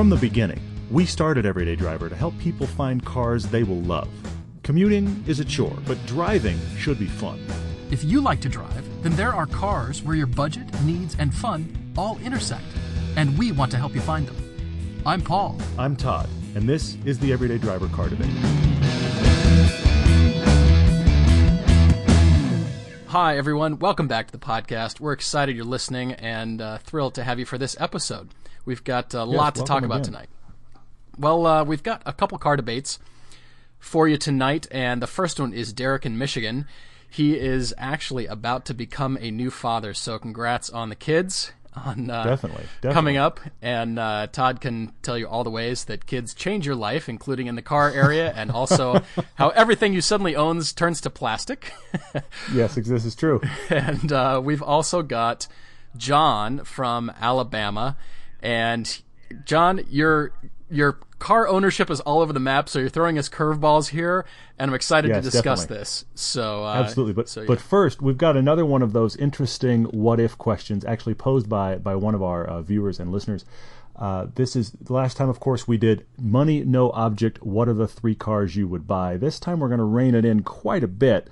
From the beginning, we started Everyday Driver to help people find cars they will love. Commuting is a chore, but driving should be fun. If you like to drive, then there are cars where your budget, needs, and fun all intersect, and we want to help you find them. I'm Paul. I'm Todd, and this is the Everyday Driver Car Debate. Hi, everyone. Welcome back to the podcast. We're excited you're listening and uh, thrilled to have you for this episode. We've got a lot to talk about again. tonight. Well, uh, we've got a couple car debates for you tonight, and the first one is Derek in Michigan. He is actually about to become a new father, so congrats on the kids. On uh, Definitely, definitely. coming up, and uh, Todd can tell you all the ways that kids change your life, including in the car area, and also how everything you suddenly owns turns to plastic. Yes, this is true. and uh, we've also got John from Alabama, and John, your your car ownership is all over the map, so you're throwing us curveballs here, and I'm excited Yes, to discuss definitely. this. So uh, Absolutely, but so, yeah. but first, we've got another one of those interesting "what if" questions, actually posed by by one of our uh, viewers and listeners. Uh, this is the last time, of course, we did money, no object. What are the three cars you would buy? This time, we're going to rein it in quite a bit.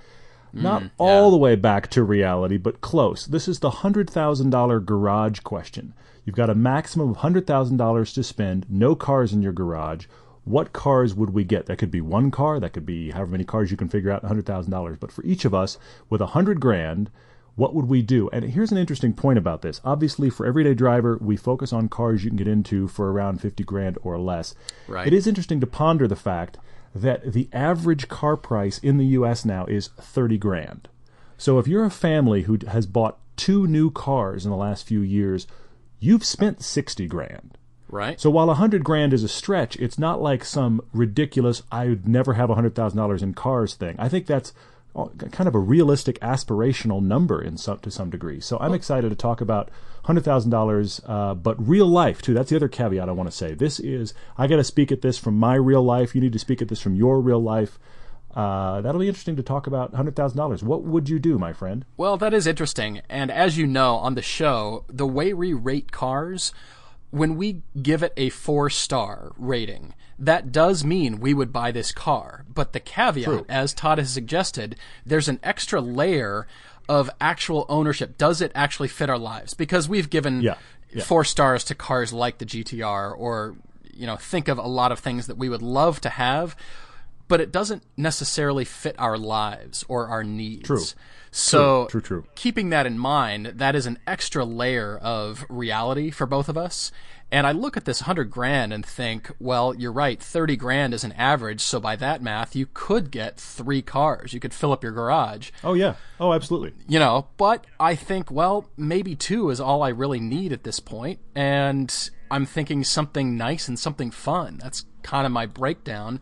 Not all the way back to reality, but close. This is the hundred thousand dollar garage question. You've got a maximum of hundred thousand dollars to spend. No cars in your garage. What cars would we get? That could be one car. That could be however many cars you can figure out. Hundred thousand dollars. But for each of us, with a hundred grand, what would we do? And here's an interesting point about this. Obviously, for everyday driver, we focus on cars you can get into for around 50 grand or less. Right. It is interesting to ponder the fact that the average car price in the US now is 30 grand. So if you're a family who has bought two new cars in the last few years, you've spent 60 grand. right. So while a hundred grand is a stretch, it's not like some ridiculous "I would never have a hundred thousand dollars in cars" thing. I think that's kind of a realistic, aspirational number in some to some degree. So I'm excited to talk about hundred thousand dollars, uh, but real life too. That's the other caveat I want to say. This is I got to speak at this from my real life. You need to speak at this from your real life. Uh, that'll be interesting to talk about hundred thousand dollars. What would you do, my friend? Well, that is interesting. And as you know, on the show, the way we rate cars, when we give it a four star rating, that does mean we would buy this car. But the caveat, as Todd has suggested, there's an extra layer of actual ownership. Does it actually fit our lives? Because we've given Yeah, yeah. four stars to cars like the GTR or, you know, think of a lot of things that we would love to have, but it doesn't necessarily fit our lives or our needs. True. So True, true, true. keeping that in mind, that is an extra layer of reality for both of us. And I look at this hundred grand and think, well, you're right, thirty grand is an average. So by that math, you could get three cars. You could fill up your garage, Oh yeah. Oh, absolutely. you know. But I think, well, maybe two is all I really need at this point. And I'm thinking something nice and something fun. That's kind of my breakdown.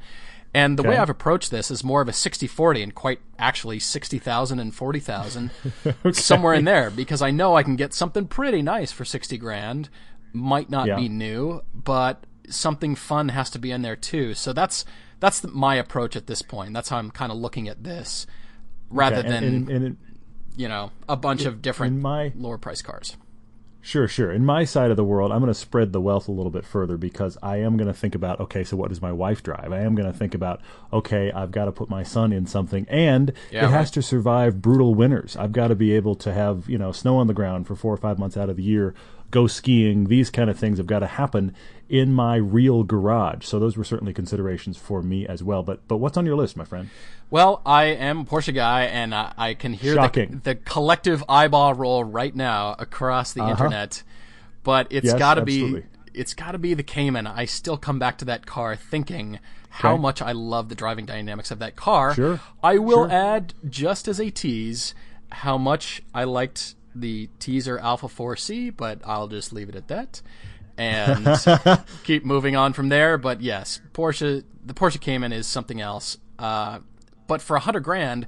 And the way I've approached this is more of a 60-40 and quite actually 60,000 and 40,000 somewhere in there because I know I can get something pretty nice for 60 grand. Might not Yeah. be new, but something fun has to be in there too. So that's that's the, my approach at this point. That's how I'm kind of looking at this rather Okay, than and, and, and you know a bunch of different my lower price cars. Sure, sure. In my side of the world, I'm going to spread the wealth a little bit further because I am going to think about okay, so what does my wife drive? I am going to think about okay, I've got to put my son in something, and Yeah, it has to survive brutal winters. I've got to be able to have you know snow on the ground for four or five months out of the year, go skiing. These kind of things have got to happen in my real garage. So those were certainly considerations for me as well. But but what's on your list, my friend? Well, I am a Porsche guy, and I, I can hear the, the collective eyeball roll right now across the internet. But it's Uh-huh. Yes, got to be it's got to be the Cayman. I still come back to that car thinking how Okay. much I love the driving dynamics of that car. Sure, I will sure. add just as a tease how much I liked the teaser Alfa 4C, but I'll just leave it at that. And keep moving on from there. But yes, Porsche, the Porsche Cayman is something else. Uh, but for a hundred grand,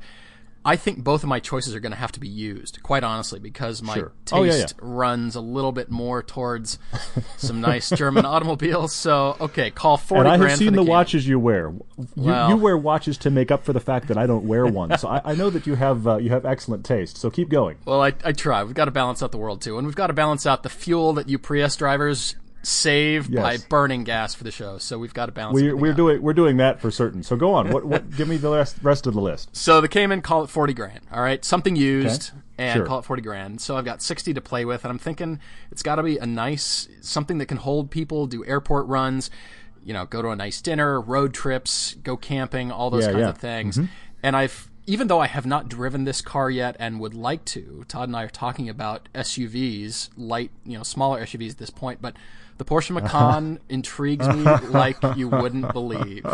I think both of my choices are going to have to be used, quite honestly, because my Sure. taste Oh, yeah, yeah. runs a little bit more towards some nice German automobiles. So, okay, call forty And I have seen the, the, watches you wear. You, Well- you wear watches to make up for the fact that I don't wear one. so I, I know that you have uh, you have excellent taste. So keep going. Well, I, I try. We've got to balance out the world too, and we've got to balance out the fuel that you Prius drivers save Yes. by burning gas for the show. So we've got to balance. We're, we're out. doing we're doing that for certain. So go on. What what? give me the rest rest of the list. So the Cayman, call it forty grand. All right, something used, Okay. and Sure. call it forty grand. So I've got sixty to play with, and I'm thinking it's got to be a nice something that can hold people, do airport runs, you know, go to a nice dinner, road trips, go camping, all those Yeah, kinds yeah. of things. Mm-hmm. And I've even though I have not driven this car yet and would like to, Todd and I are talking about SUVs, light, you know, smaller SUVs at this point, but the Porsche uh-huh. Macan intrigues me like you wouldn't believe.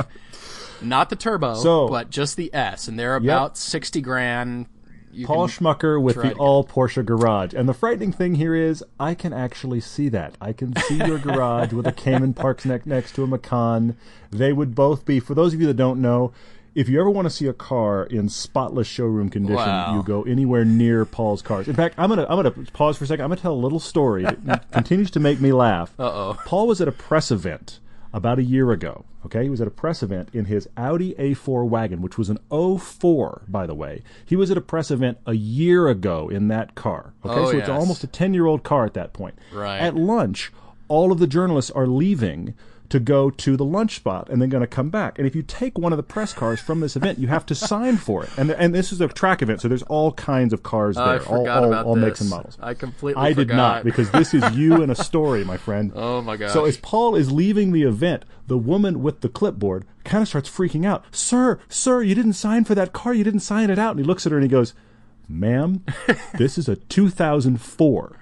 Not the turbo, So- but just the S, and they're about sixty grand. You Paul Schmucker with the all Porsche garage. And the frightening thing here is I can actually see that. I can see your garage with a Cayman parks ne- next to a Macan. They would both be, for those of you that don't know, if you ever want to see a car in spotless showroom condition, Wow. you go anywhere near Paul's cars. In fact, I'm gonna I'm gonna pause for a second. I'm gonna tell a little story that continues to make me laugh. Uh-oh. Paul was at a press event about a year ago. Okay, he was at a press event in his Audi A4 wagon, which was an 04, by the way. He was at a press event a year ago in that car. Okay, Oh, so it's almost a 10 year old car at that point. Right. At lunch, all of the journalists are leaving to go to the lunch spot and then going to come back. And if you take one of the press cars from this event, you have to sign for it. And and this is a track event, so there's all kinds of cars oh, there, I all, forgot all, about all makes and models. I completely I did forgot. not because this is you and a story, my friend. Oh my god. So as Paul is leaving the event, the woman with the clipboard kind of starts freaking out. Sir, sir, you didn't sign for that car. You didn't sign it out. And he looks at her and he goes, "Ma'am, this is a 2004."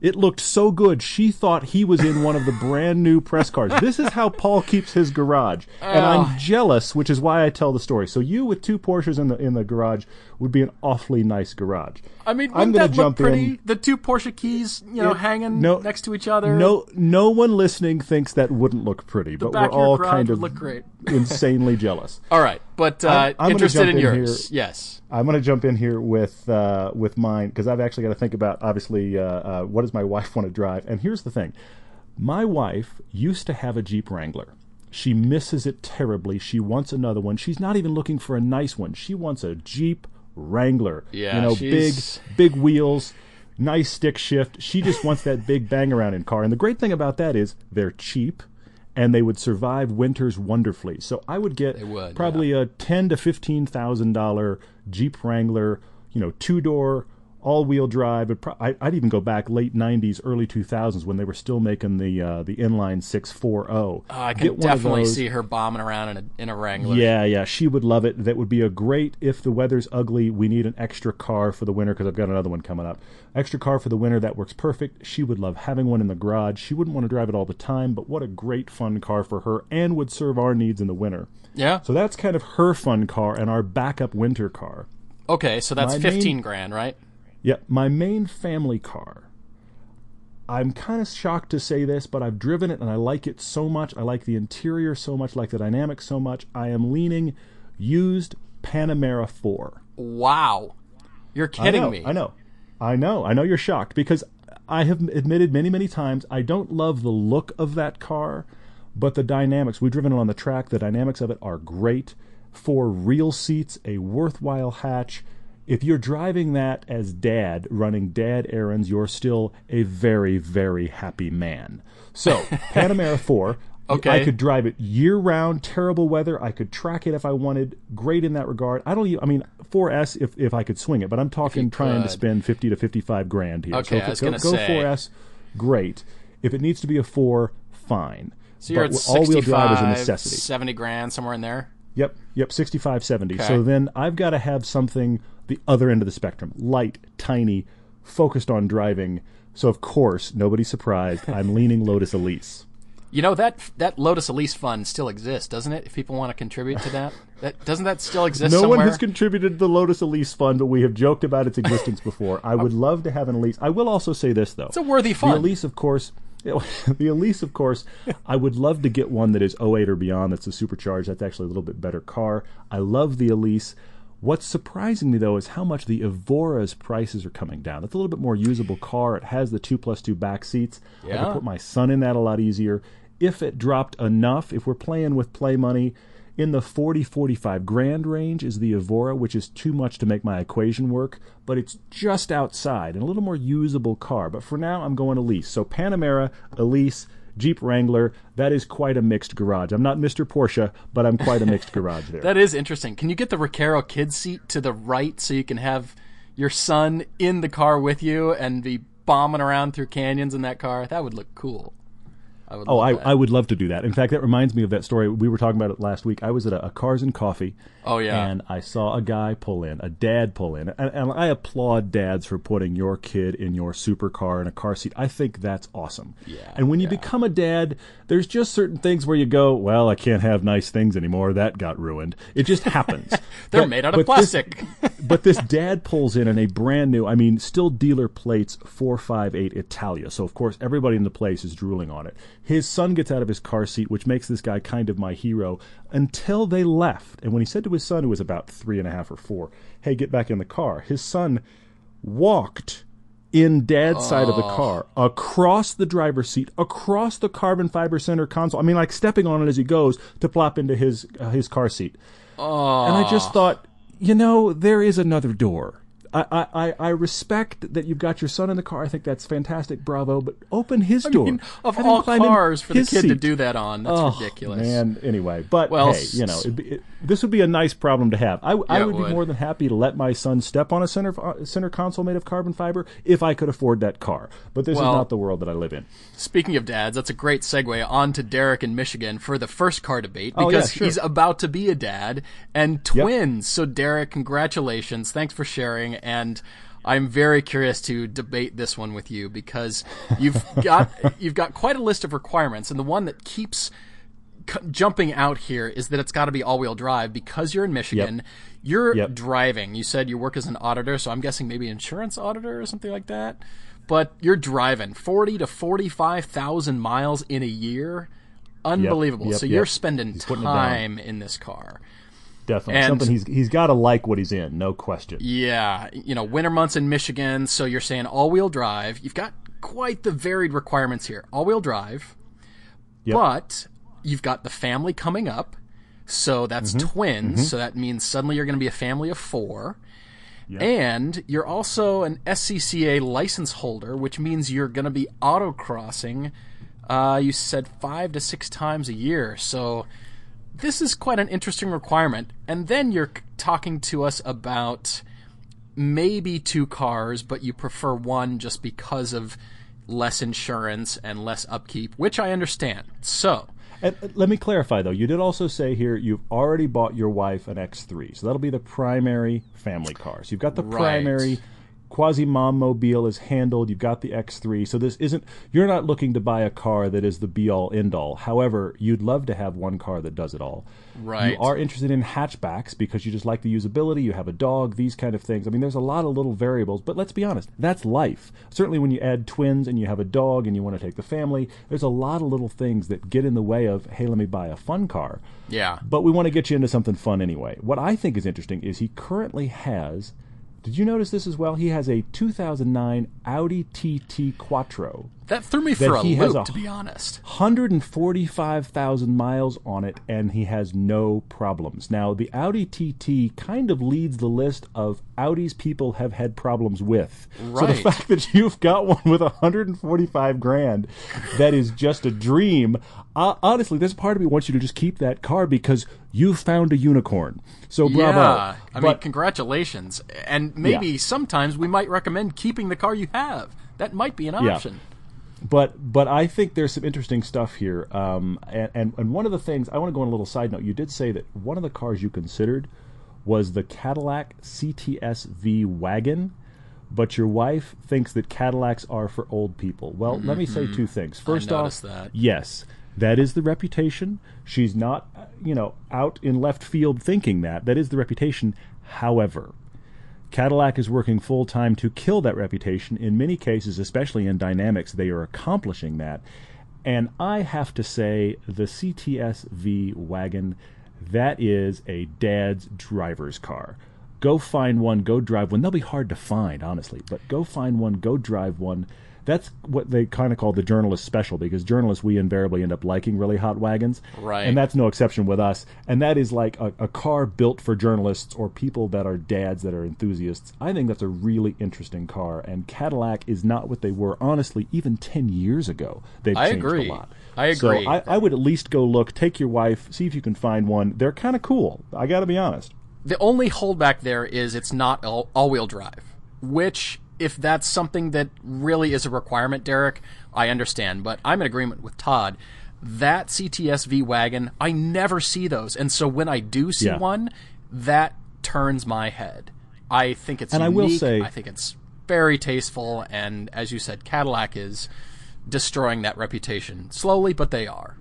It looked so good. She thought he was in one of the brand new press cars. This is how Paul keeps his garage, and I'm oh. jealous, which is why I tell the story. So you with two Porsches in the in the garage would be an awfully nice garage. I mean, I'm gonna that jump look pretty? in. The two Porsche keys, you know, It- hanging no- next to each other. No, no one listening thinks that wouldn't look pretty, but we're all kind of look great. insanely jealous. All right, but uh, I'm- I'm interested in in yours. here. Yes. I'm going to jump in here with uh, with mine because I've actually got to think about obviously uh, uh, what does my wife want to drive. And here's the thing: my wife used to have a Jeep Wrangler. She misses it terribly. She wants another one. She's not even looking for a nice one. She wants a Jeep Wrangler. Yeah, you know, she's- big big wheels, nice stick shift. She just wants that big bang around in car. And the great thing about that is they're cheap. And they would survive winters wonderfully. So I would get would, probably a ten to fifteen thousand dollar Jeep Wrangler, you know, two door, all wheel drive. I'd even go back late '90s, early 2000s when they were still making the uh, the inline 640. Oh, I can Get one of definitely see her bombing around in a in a Wrangler. Yeah, yeah, she would love it. That would be a great if the weather's ugly. We need an extra car for the winter because I've got another one coming up. Extra car for the winter that works perfect. She would love having one in the garage. She wouldn't want to drive it all the time, but what a great fun car for her and would serve our needs in the winter. Yeah. So that's kind of her fun car and our backup winter car. Okay, so that's My fifteen main- grand, right? Yeah, my main family car. I'm kind of shocked to say this, but I've driven it and I like it so much. I like the interior so much, like the dynamics so much. I am leaning used Panamera 4. Wow. You're I kidding know, me. I know. I know. I know you're shocked because I have admitted many, many times I don't love the look of that car, but the dynamics. We've driven it on the track. The dynamics of it are great. Four real seats, a worthwhile hatch. If you're driving that as dad, running dad errands, you're still a very, very happy man. So, Panamera 4. Okay. I could drive it year round, terrible weather. I could track it if I wanted. Great in that regard. I don't. even, I mean, 4S if if I could swing it, but I'm talking trying to spend 50 to 55 grand here. Okay, so if I was it, go, go say. 4S, great. If it needs to be a four, fine. so you're but at all-wheel drive is a necessity. 70 grand, somewhere in there. Yep, yep, 65, 70. Okay. So then I've got to have something the other end of the spectrum, light, tiny, focused on driving. So of course, nobody's surprised. I'm leaning Lotus Elise. You know that that Lotus Elise fund still exists, doesn't it? If people want to contribute to that, that doesn't that still exist No somewhere? one has contributed to the Lotus Elise fund, but we have joked about its existence before. I would love to have an Elise. I will also say this though. it's a worthy fund. The fund. Elise, of course. The Elise, of course, I would love to get one that is 08 or beyond. That's a supercharged. That's actually a little bit better car. I love the Elise. What's surprising me though is how much the Evora's prices are coming down. It's a little bit more usable car. It has the two plus two back seats. I can put my son in that a lot easier. If it dropped enough, if we're playing with play money, In the 40 45 grand range is the Evora, which is too much to make my equation work, but it's just outside and a little more usable car. But for now, I'm going Elise. So Panamera, Elise, Jeep Wrangler, that is quite a mixed garage. I'm not Mr. Porsche, but I'm quite a mixed garage there. That is interesting. Can you get the Recaro kid seat to the right so you can have your son in the car with you and be bombing around through canyons in that car? That would look cool. I would oh, I, I would love to do that. In fact, that reminds me of that story. We were talking about it last week. I was at a, a Cars and Coffee. Oh, yeah. And I saw a guy pull in, a dad pull in. And, and I applaud dads for putting your kid in your supercar in a car seat. I think that's awesome. Yeah. And when you yeah. become a dad, there's just certain things where you go, well, I can't have nice things anymore. That got ruined. It just happens. They're but, made out of plastic. This, but this dad pulls in in a brand new, I mean, still dealer plates 458 Italia. So, of course, everybody in the place is drooling on it. His son gets out of his car seat, which makes this guy kind of my hero, until they left. And when he said to his son, who was about three and a half or four, hey, get back in the car, his son walked in dad's oh. side of the oh. car, across the driver's seat, across the carbon fiber center console. I mean, like stepping on it as he goes to plop into his uh, his car seat. Oh. And I just thought, you know, there is another door. I, I, I respect that you've got your son in the car. I think that's fantastic. Bravo. But open his I door. Mean, of all cars for the kid seat. to do that on, that's oh, ridiculous. Man, anyway. But well, hey, you know, it, this would be a nice problem to have. I, yeah, I would, would, be more than happy to let my son step on a center uh, center console made of carbon fiber if I could afford that car. But this well, is not the world that I live in. Speaking of dads, that's a great segue on to Derek in Michigan for the first car debate because oh, yeah, sure. he's about to be a dad and twins. Yep. So Derek, congratulations. Thanks for sharing and I'm very curious to debate this one with you because you've got you've got quite a list of requirements, and the one that keeps c- jumping out here is that it's got to be all-wheel drive because you're in Michigan. Yep. You're yep. driving. You said you work as an auditor, so I'm guessing maybe insurance auditor or something like that. But you're driving 40 to 45,000 miles in a year. Unbelievable. Yep. so you're spending time in this car. Definitely and, something he's he's got to like what he's in, no question. Yeah, you know, winter months in Michigan, so you're saying all-wheel drive. You've got quite the varied requirements here. All-wheel drive, yep. but you've got the family coming up, so that's mm-hmm. twins. Mm-hmm. So that means suddenly you're going to be a family of four. Yep. And you're also an SCCA license holder, which means you're going to be autocrossing. Uh, you said five to six times a year, so this is quite an interesting requirement. And then you're talking to us about maybe two cars, but you prefer one just because of less insurance and less upkeep, which I understand. So. And uh, let me clarify though. You did also say here you've already bought your wife an X3, so that'll be the primary family car. So you've got the right. primary quasi mom mobile is handled. You've got the X3. So this isn't, you're not looking to buy a car that is the be all end all. However, you'd love to have one car that does it all. Right. You are interested in hatchbacks because you just like the usability. You have a dog, these kind of things. I mean, there's a lot of little variables, but let's be honest, that's life. Certainly when you add twins and you have a dog and you want to take the family, there's a lot of little things that get in the way of, hey, let me buy a fun car. Yeah. But we want to get you into something fun anyway. What I think is interesting is he currently has did you notice this as well? He has a 2009 Audi TT Quattro. That threw me for a loop, a to be honest. 145,000 miles on it, and he has no problems. Now, the Audi TT kind of leads the list of Audis people have had problems with. Right. So the fact that you've got one with 145 grand, that is just a dream. Uh, honestly, there's part of me wants you to just keep that car because you found a unicorn. So bravo. Yeah, I but, mean, congratulations. And maybe yeah. sometimes we might recommend keeping the car you have. That might be an option. Yeah but but I think there's some interesting stuff here. Um, and, and, and one of the things I want to go on a little side note. You did say that one of the cars you considered was the Cadillac CTS-V wagon, but your wife thinks that Cadillacs are for old people. Well, mm-hmm. let me say two things. First off, that. yes, that is the reputation. She's not, you know, out in left field thinking that. That is the reputation. However, Cadillac is working full time to kill that reputation. In many cases, especially in dynamics, they are accomplishing that. And I have to say, the CTS V wagon, that is a dad's driver's car. Go find one, go drive one. They'll be hard to find, honestly, but go find one, go drive one. That's what they kind of call the journalist special because journalists, we invariably end up liking really hot wagons. Right. And that's no exception with us. And that is like a, a car built for journalists or people that are dads that are enthusiasts. I think that's a really interesting car. And Cadillac is not what they were, honestly, even 10 years ago. They've I changed agree. a lot. I agree. So I, I would at least go look, take your wife, see if you can find one. They're kind of cool. I got to be honest. The only holdback there is it's not all, all-wheel drive, which if that's something that really is a requirement, Derek, I understand. But I'm in agreement with Todd. That CTS V wagon, I never see those, and so when I do see Yeah. one, that turns my head. I think it's And I will say- I think it's very tasteful, and as you said, Cadillac is destroying that reputation slowly, but they are.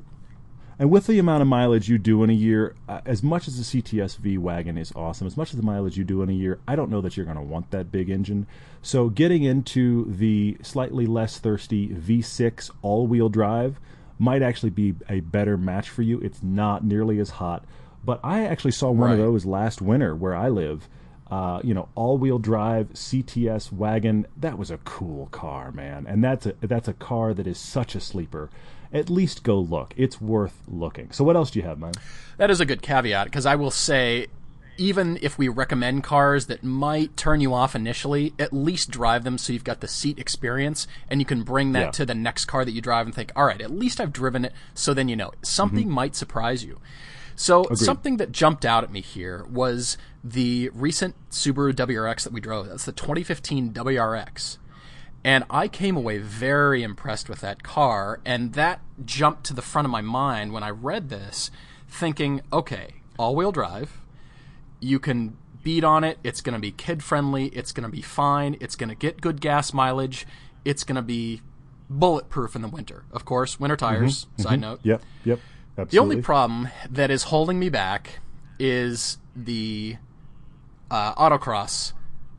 And with the amount of mileage you do in a year, uh, as much as the CTS V wagon is awesome, as much as the mileage you do in a year, I don't know that you're going to want that big engine. So getting into the slightly less thirsty V6 all-wheel drive might actually be a better match for you. It's not nearly as hot, but I actually saw one of those last winter where I live. Uh, you know, all-wheel drive CTS wagon. That was a cool car, man, and that's a that's a car that is such a sleeper. At least go look; it's worth looking. So, what else do you have, man? That is a good caveat because I will say, even if we recommend cars that might turn you off initially, at least drive them so you've got the seat experience and you can bring that Yeah. to the next car that you drive and think, all right, at least I've driven it. So then you know something Mm-hmm. might surprise you. So something that jumped out at me here was the recent Subaru WRX that we drove. That's the 2015 WRX. And I came away very impressed with that car, and that jumped to the front of my mind when I read this, thinking, okay, all wheel drive, you can beat on it, it's going to be kid friendly, it's going to be fine, it's going to get good gas mileage, it's going to be bulletproof in the winter. Of course, winter tires, side note. Yep, yep, absolutely. The only problem that is holding me back is the uh, autocross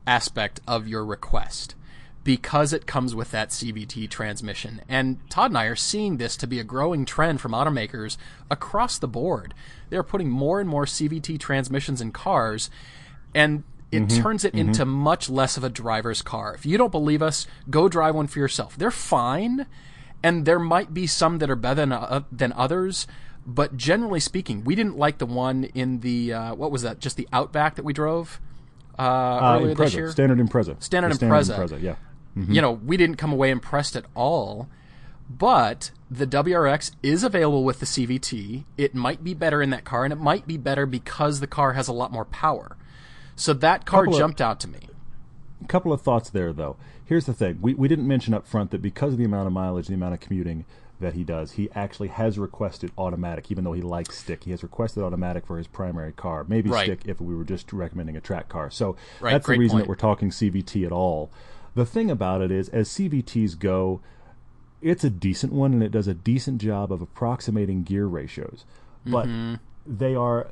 aspect of your request because it comes with that CVT transmission. And Todd and I are seeing this to be a growing trend from automakers across the board. They're putting more and more CVT transmissions in cars, and it turns it into much less of a driver's car. If you don't believe us, go drive one for yourself. They're fine, and there might be some that are better than, uh, than others. But generally speaking, we didn't like the one in the uh, what was that? Just the Outback that we drove uh, uh, earlier this year. standard Impreza, Standard The Impreza. yeah. Mm-hmm. You know, we didn't come away impressed at all. But the WRX is available with the CVT. It might be better in that car, and it might be better because the car has a lot more power. So that car Couple of- jumped out to me. A couple of thoughts there, though. Here's the thing: we we didn't mention up front that because of the amount of mileage, the amount of commuting that he does, he actually has requested automatic, even though he likes stick. He has requested automatic for his primary car, maybe Right. stick if we were just recommending a track car. So Right, that's the reason point. that we're talking CVT at all. The thing about it is, as CVTs go, it's a decent one and it does a decent job of approximating gear ratios. But Mm-hmm. they are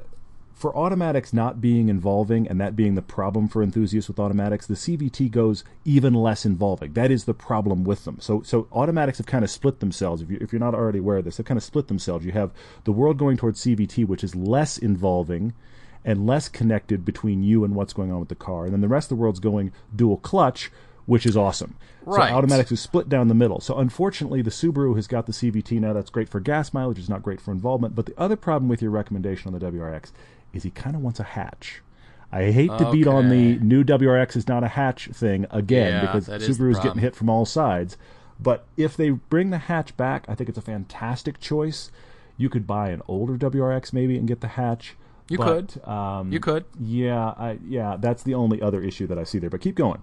for automatics not being involving and that being the problem for enthusiasts with automatics, the CVT goes even less involving. That is the problem with them. So so automatics have kind of split themselves. If you if you're not already aware of this, they've kind of split themselves. You have the world going towards CVT, which is less involving and less connected between you and what's going on with the car. And then the rest of the world's going dual clutch, which is awesome. Right. So automatics is split down the middle. So unfortunately, the Subaru has got the CVT now. That's great for gas mileage. It's not great for involvement. But the other problem with your recommendation on the WRX is he kind of wants a hatch. I hate to beat on the new WRX is not a hatch thing again Yeah, because that is the Subaru's problem. getting hit from all sides. But if they bring the hatch back, I think it's a fantastic choice. You could buy an older WRX maybe and get the hatch. You but, could. Um, You could. Yeah, I, yeah. That's the only other issue that I see there. But keep going.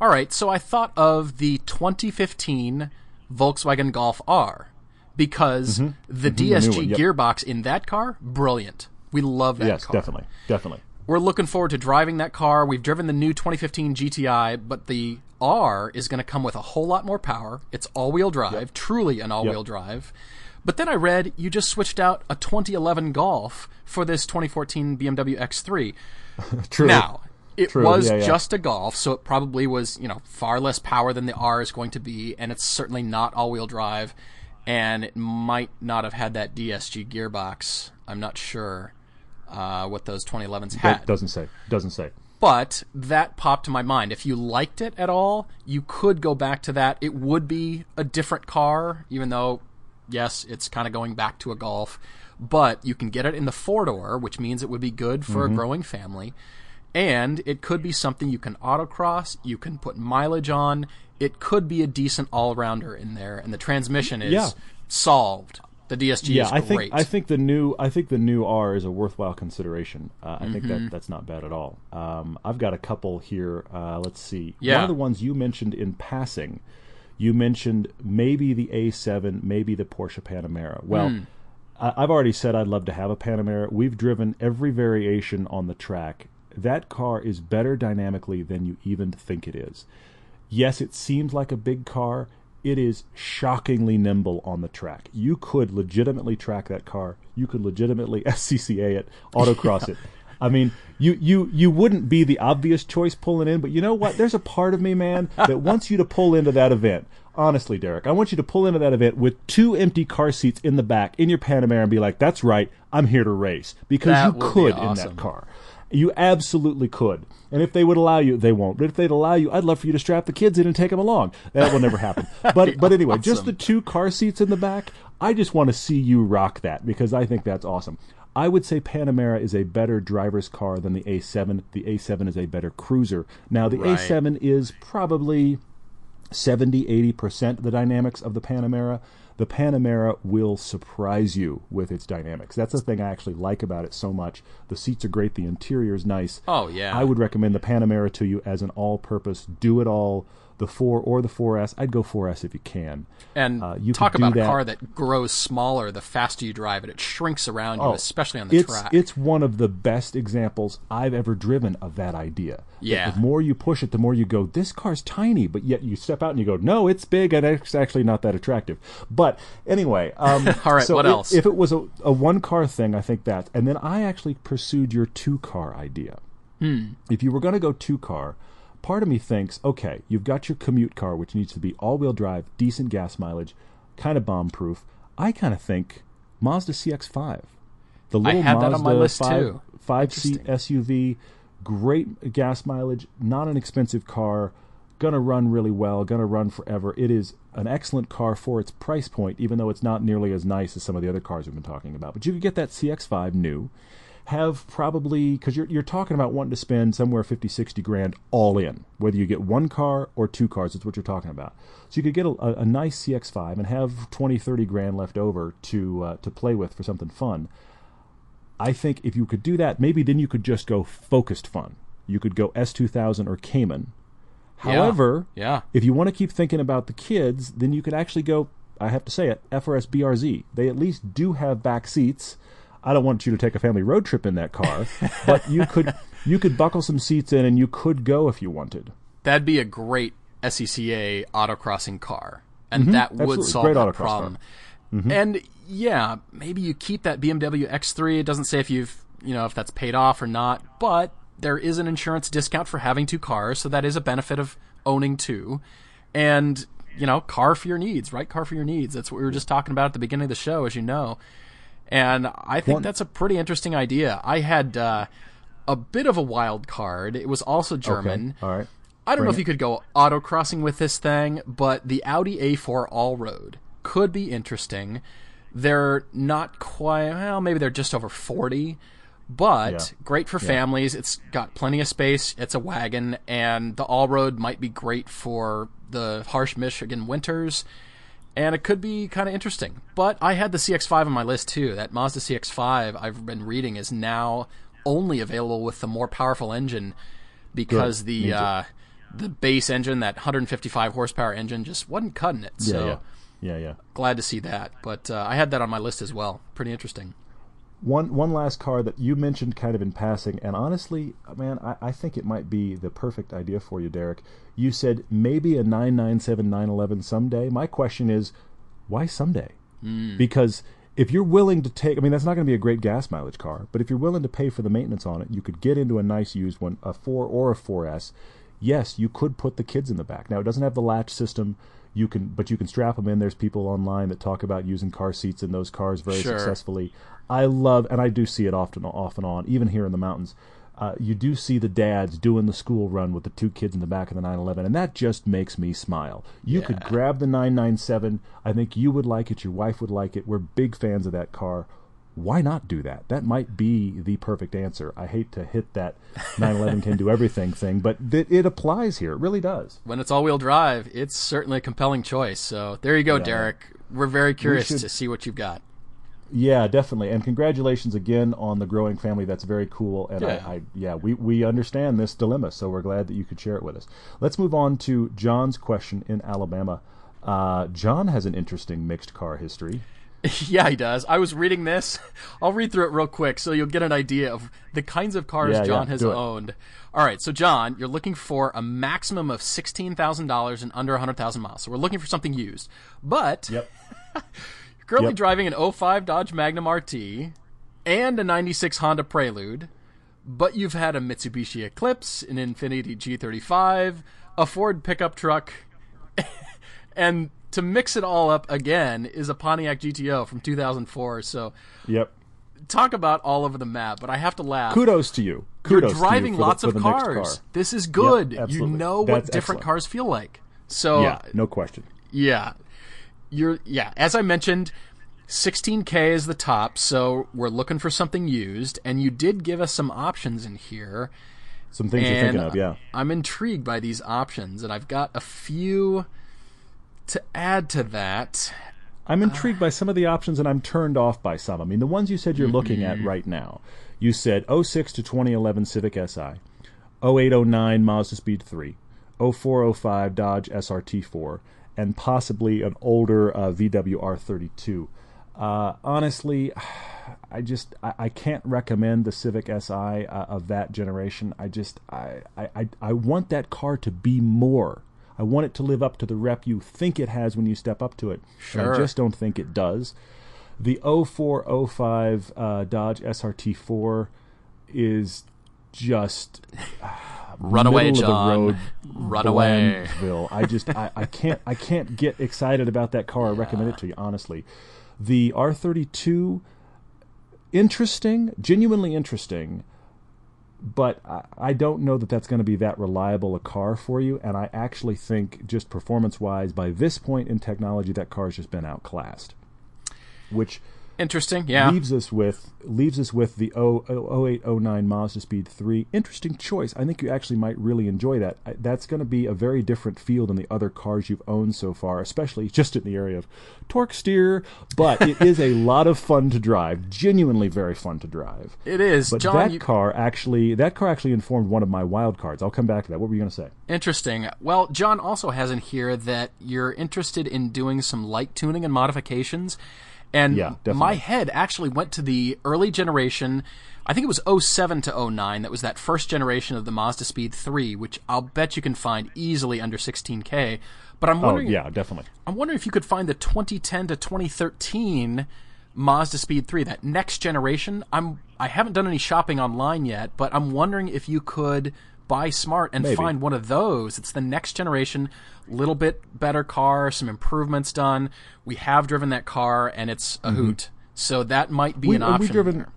All right, so I thought of the 2015 Volkswagen Golf R because the DSG Mm-hmm. new one, yep. gearbox in that car, brilliant. We love that yes, car. definitely, definitely. We're looking forward to driving that car. We've driven the new 2015 GTI, but the R is going to come with a whole lot more power. It's all-wheel drive, truly an all-wheel drive. But then I read you just switched out a 2011 Golf for this 2014 BMW X3. True. Now, it True, was yeah, yeah. just a Golf, so it probably was, you know, far less power than the R is going to be, and it's certainly not all-wheel drive, and it might not have had that DSG gearbox. I'm not sure uh, what those 2011s had. That doesn't say. Doesn't say. But that popped to my mind. If you liked it at all, you could go back to that. It would be a different car, even though, yes, it's kind of going back to a Golf. But you can get it in the four door, which means it would be good for a growing family. And it could be something you can autocross, you can put mileage on. It could be a decent all rounder in there, and the transmission is Yeah. solved. The DSG yeah, is I great. think I think the new I think the new R is a worthwhile consideration. Uh, I think Mm-hmm. that that's not bad at all. Um, I've got a couple here. Uh, let's see. One Yeah. of the ones you mentioned in passing, you mentioned maybe the A7, maybe the Porsche Panamera. Well. Hmm. I- I've already said I'd love to have a Panamera. We've driven every variation on the track. That car is better dynamically than you even think it is. Yes, it seems like a big car. It is shockingly nimble on the track. You could legitimately track that car. You could legitimately SCCA it, autocross it. I mean, you, you you wouldn't be the obvious choice pulling in, but you know what? There's a part of me, man, that wants you to pull into that event. Honestly, Derek, I want you to pull into that event with two empty car seats in the back in your Panamera and be like, "That's right, I'm here to race." Because That you would be could in that car. You absolutely could. And if they would allow you, they won't. But if they'd allow you, I'd love for you to strap the kids in and take them along. That will never happen. But but anyway, just the two car seats in the back. I just want to see you rock that because I think that's awesome. I would say Panamera is a better driver's car than the A7. The A7 is a better cruiser. Now the Right. A7 is probably 70 80% the dynamics of the Panamera. The Panamera will surprise you with its dynamics. That's the thing I actually like about it so much. The seats are great, the interior is nice. Oh, yeah. I would recommend the Panamera to you as an all purpose, do it all, the 4 or the 4S. I'd go 4S if you can. And Uh, you talk about a that- car that grows smaller the faster you drive it. It shrinks around you, Oh, especially on the it's, track. It's one of the best examples I've ever driven of that idea. That Yeah. The more you push it, the more you go, this car's tiny, but yet you step out and you go, no, it's big and it's actually not that attractive. But anyway, um, All right, so what else? If it was a, a one car thing, I think that. And then I actually pursued your two car idea. Hmm. If you were going to go two car, part of me thinks, okay, you've got your commute car, which needs to be all wheel drive, decent gas mileage, kind of bomb proof. I kind of think Mazda CX5. The little had that Mazda on my list, five, too. Five seat SUV, great gas mileage, not an expensive car, gonna run really well, gonna run forever. It is an excellent car for its price point, even though it's not nearly as nice as some of the other cars we've been talking about. But you could get that CX5 new, have probably because you're you're talking about wanting to spend somewhere 50 60 grand all in whether you get one car or two cars that's what you're talking about so you could get a, a, nice cx5 and have 20 30 grand left over to uh, to play with for something fun i think if you could do that maybe then you could just go focused fun you could go s2000 or cayman however yeah. if you want to keep thinking about the kids, then you could actually go. I have to say it, FRS BRZ. They at least do have back seats. I don't want you to take a family road trip in that car, but you could you could buckle some seats in and you could go if you wanted. That'd be a great SCCA autocrossing car, and that would Mm-hmm. Solve that problem. Mm-hmm. And yeah, maybe you keep that BMW X3. It doesn't say if you've you know if that's paid off or not, but there is an insurance discount for having two cars, so that is a benefit of owning two. And you know, car for your needs, right? Car for your needs. That's what we were just talking about at the beginning of the show, as you know. And I think One- that's a pretty interesting idea. I had uh, a bit of a wild card. It was also German. Okay. All right. I don't know Bring if you could go autocrossing with this thing, but the Audi A4 all road could be interesting. They're not quite, well, maybe they're just over 40, but Yeah. great for families. It's got plenty of space. It's a wagon, and the all road might be great for the harsh Michigan winters. And it could be kind of interesting. But I had the CX5 on my list too. That Mazda CX5 I've been reading is now only available with the more powerful engine because Good. the uh, the base engine, that 155 horsepower engine, just wasn't cutting it. Yeah, so yeah, yeah, yeah. glad to see that. But uh, I had that on my list as well. Pretty interesting. One one last car that you mentioned kind of in passing, and honestly, man, I, I think it might be the perfect idea for you, Derek. You said maybe a 997 911 someday. My question is, why someday? Hmm. Because if you're willing to take, I mean, that's not going to be a great gas mileage car, but if you're willing to pay for the maintenance on it, you could get into a nice used one, a 4 or a 4S. Yes, you could put the kids in the back. Now, it doesn't have the latch system. You can, but you can strap them in. There's people online that talk about using car seats in those cars very Sure. successfully. I love, and I do see it often, off and on, even here in the mountains. uh, you do see the dads doing the school run with the two kids in the back of the 911, and that just makes me smile. You could grab the 997. I think you would like it. Your wife would like it. We're big fans of that car. Why not do that? That might be the perfect answer. I hate to hit that 911 can do everything thing, but th- it applies here. It really does. When it's all-wheel drive, it's certainly a compelling choice. So there you go, Yeah. Derek. We're very curious should- to see what you've got. Yeah, definitely. And congratulations again on the growing family. That's very cool. And Yeah. I, I yeah, we, we understand this dilemma, so we're glad that you could share it with us. Let's move on to John's question in Alabama. Uh, John has an interesting mixed car history. yeah, he does. I was reading this. I'll read through it real quick so you'll get an idea of the kinds of cars Yeah, John yeah, has owned. All right, so John, you're looking for a maximum of $16,000 and under 100,000 miles. So we're looking for something used. But Yep. you're currently Yep. driving an 05 Dodge Magnum RT and a 96 Honda Prelude, but you've had a Mitsubishi Eclipse, an Infiniti G35, a Ford pickup truck, and to mix it all up again is a Pontiac GTO from 2004. So Yep. talk about all over the map, but I have to laugh. Kudos to you. You're Kudos to you driving the- lots of cars. car. This is good. you absolutely. know what That's different excellent. cars feel like. So Yeah, no question. yeah. You're yeah, as I mentioned, 16k is the top, so we're looking for something used and you did give us some options in here. Some things you're thinking of, yeah. I'm intrigued by these options and I've got a few to add to that. I'm intrigued by some of the options and I'm turned off by some. I mean, the ones you said you're looking at right now. You said 06 to 2011 Civic Si, 0809 Mazda Speed 3, 0405 Dodge SRT4, and possibly an older uh, VW R32. Uh, honestly, I just I, I can't recommend the Civic Si uh, of that generation. I just I I- I want that car to be more. I want it to live up to the rep you think it has when you step up to it. Sure. I just don't think it does. The 0405 uh, Dodge SRT4 is just runaway middle John. runaway. the road Run away. I just I, I can't I can't get excited about that car. I recommend it to you honestly. The R32 interesting, genuinely interesting, but I, I don't know that that's going to be that reliable a car for you. And I actually think, just performance wise, by this point in technology, that car's just been outclassed. Which Interesting, yeah. leaves us with leaves us with the 0809 Mazda Speed 3. Interesting choice. I think you actually might really enjoy that. That's going to be a very different feel than the other cars you've owned so far, especially just in the area of torque steer. But it is a lot of fun to drive. Genuinely very fun to drive. It is. But John, that you, car actually that car actually informed one of my wild cards. I'll come back to that. What were you going to say? Interesting. Well, John also has in here that you're interested in doing some light tuning and modifications. And Yeah, my head actually went to the early generation. I think it was 07 to 09. That was that first generation of the Mazda Speed 3, which I'll bet you can find easily under 16K. But I'm Oh wondering, yeah, definitely. I'm wondering if you could find the 2010 to 2013 Mazda Speed 3, that next generation. I'm I haven't done any shopping online yet, but I'm wondering if you could buy smart and Maybe. find one of those. It's the next generation, little bit better car, some improvements done. We have driven that car and it's a hoot. So that might be Mm-hmm. We- an option. driven- there.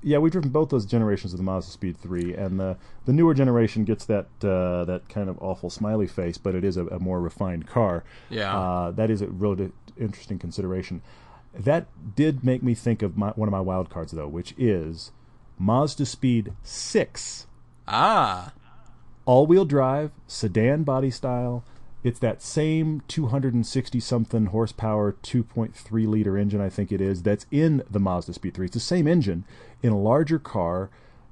Yeah, we've driven both those generations of the Mazda Speed 3, and the the newer generation gets that uh, that kind of awful smiley face, but it is a, a more refined car. Yeah. uh, that is a really interesting consideration. That did make me think of my, one of my wild cards though, which is Mazda Speed 6, Ah, all-wheel drive, sedan body style. It's that same 260 something horsepower, 2.3 liter engine, I think it is, that's in the Mazda Speed 3. It's the same engine in a larger car.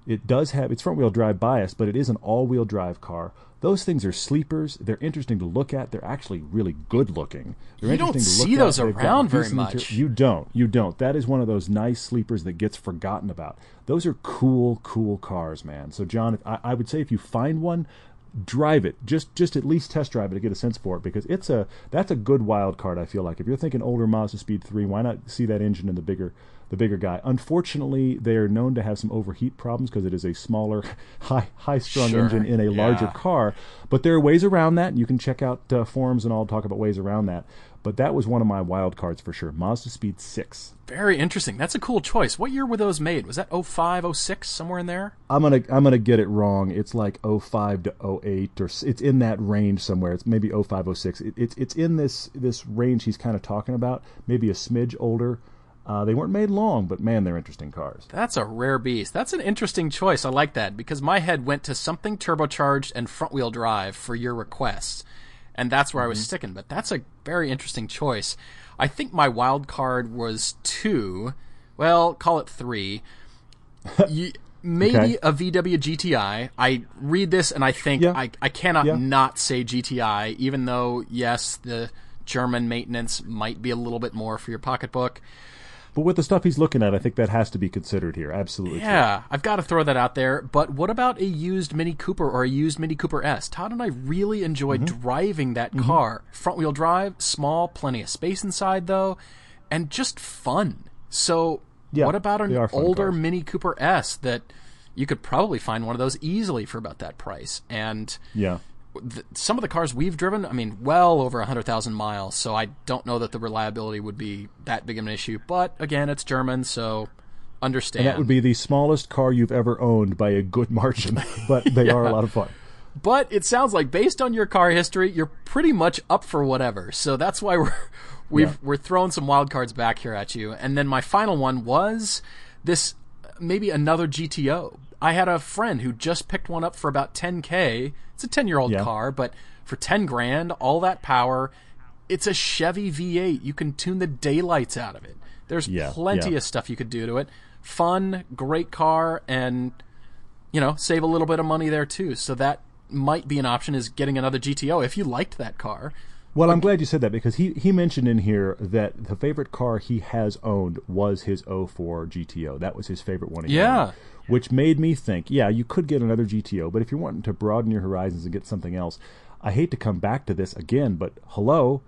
It does have it's front wheel drive bias, but it is an all wheel drive car. Those things are sleepers. They're interesting to look at. They're actually really good looking. They're You don't to see look at. those They've around very much. You don't. You don't. That is one of those nice sleepers that gets forgotten about. Those are cool, cool cars, man. So, John, I, I would say if you find one, drive it. Just, just at least test drive it to get a sense for it because it's a that's a good wild card. I feel like if you're thinking older Mazda Speed three, why not see that engine in the bigger, the bigger guy. Unfortunately, they are known to have some overheat problems because it is a smaller, high high strung Sure, engine in a larger car. But there are ways around that. You can check out uh, forums and all talk about ways around that. But that was one of my wild cards for sure. Mazda Speed Six. Very interesting. That's a cool choice. What year were those made? Was that 05, 06, somewhere in there? I'm gonna I'm gonna get it wrong. It's like 05 to 08 or it's in that range somewhere. It's maybe 05 06. It, it's it's in this this range he's kind of talking about. Maybe a smidge older. Uh, they weren't made long, but man, they're interesting cars. That's a rare beast. That's an interesting choice. I like that because my head went to something turbocharged and front wheel drive for your requests. And that's where I was sticking. But that's a very interesting choice. I think my wild card was two. Well, call it three. You, maybe Okay. a VW GTI. I read this and I think Yeah. I, I cannot Yeah. not say GTI, even though, yes, the German maintenance might be a little bit more for your pocketbook. But with the stuff he's looking at, I think that has to be considered here. Absolutely. true. Yeah, I've got to throw that out there. But what about a used Mini Cooper or a used Mini Cooper S? Todd and I really enjoyed Mm-hmm. driving that car. Front wheel drive, small, plenty of space inside though, and just fun. So, Yeah, what about an they are fun older cars. Mini Cooper S that you could probably find one of those easily for about that price? And Yeah. Th- some of the cars we've driven, I mean, well over 100,000 miles, so I don't know that the reliability would be that big of an issue. But again, it's German, so understand. And that would be the smallest car you've ever owned by a good margin, but they are a lot of fun. But it sounds like based on your car history, you're pretty much up for whatever. So that's why we're we've Yeah. we're throwing some wild cards back here at you. And then my final one was this maybe another GTO. I had a friend who just picked one up for about 10k. It's a 10 year old Yeah. car, but for 10 grand, all that power, it's a Chevy V8. You can tune the daylights out of it. There's Yeah, plenty yeah. of stuff you could do to it. Fun, great car, and you know, save a little bit of money there too. So that might be an option is getting another GTO if you liked that car. Well, I'm glad you said that because he, he mentioned in here that the favorite car he has owned was his 04 GTO. That was his favorite one. he Yeah. owned, which made me think, yeah, you could get another GTO, but if you're wanting to broaden your horizons and get something else, I hate to come back to this again, but hello,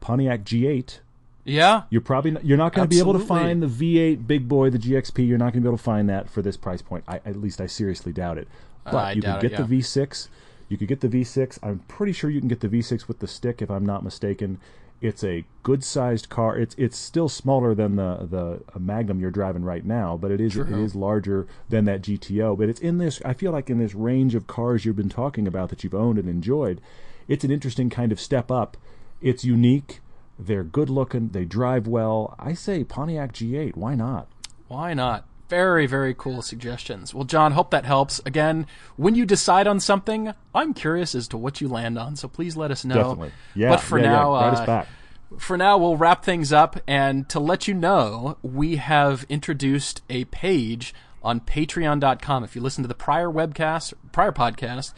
Pontiac G8. Yeah. You're probably not, you're not going to be able to find the V8 big boy, the GXP. You're not going to be able to find that for this price point. I, at least I seriously doubt it. But I you could it, get the V6. You could get the V6. I'm pretty sure you can get the V6 with the stick, if I'm not mistaken. It's a good sized car. It's it's still smaller than the the Magnum you're driving right now, but it is it True. is larger than that GTO. But it's in this. I feel like in this range of cars you've been talking about that you've owned and enjoyed, it's an interesting kind of step up. It's unique. They're good looking. They drive well. I say Pontiac G8. Why not? Why not? Very, very cool suggestions. Well, John, hope that helps. Again, when you decide on something, I'm curious as to what you land on, so please let us know. Definitely. Yeah. But for yeah, now, yeah. Uh, back. for now, we'll wrap things up. And to let you know, we have introduced a page on patreon.com. If you listen to the prior webcast, prior podcast,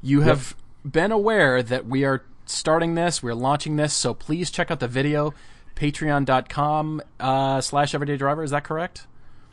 you have been aware that we are starting this, we're launching this. So please check out the video, patreon.com uh, slash everyday driver. Is that correct?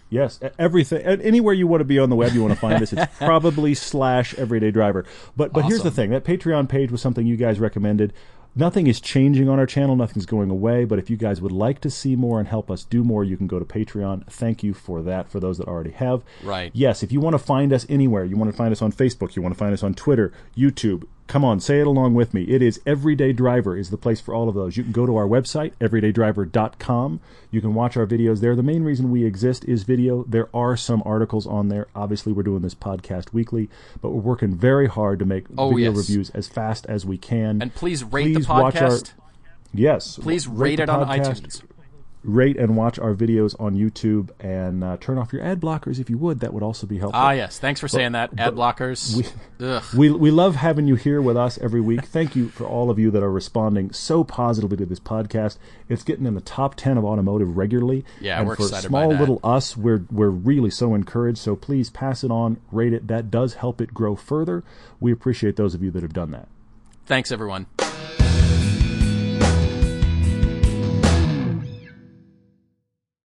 Yes, everything. Anywhere you want to be on the web, you want to find us. It's probably slash Everyday Driver. But but here's the thing: that Patreon page was something you guys recommended. Nothing is changing on our channel. Nothing's going away. But if you guys would like to see more and help us do more, you can go to Patreon. Thank you for that. For those that already have. Right. Yes. If you want to find us anywhere, you want to find us on Facebook. You want to find us on Twitter, YouTube. Come on, say it along with me. It is Everyday Driver is the place for all of those. You can go to our website, everydaydriver.com. You can watch our videos there. The main reason we exist is video. There are some articles on there. Obviously, we're doing this podcast weekly, but we're working very hard to make Oh, video yes. reviews as fast as we can. And please rate Please the watch our- podcast. yes. Please rate rate it on iTunes. Rate and watch our videos on YouTube and uh, turn off your ad blockers if you would. That would also be helpful. Ah, yes. Thanks for saying that. Ad blockers. Ugh. We, we love having you here with us every week. Thank you for all of you that are responding so positively to this podcast. It's getting in the top ten of automotive regularly. Yeah, and we're for excited small little us, we're we're really so encouraged. So please pass it on, rate it. That does help it grow further. We appreciate those of you that have done that. Thanks, everyone.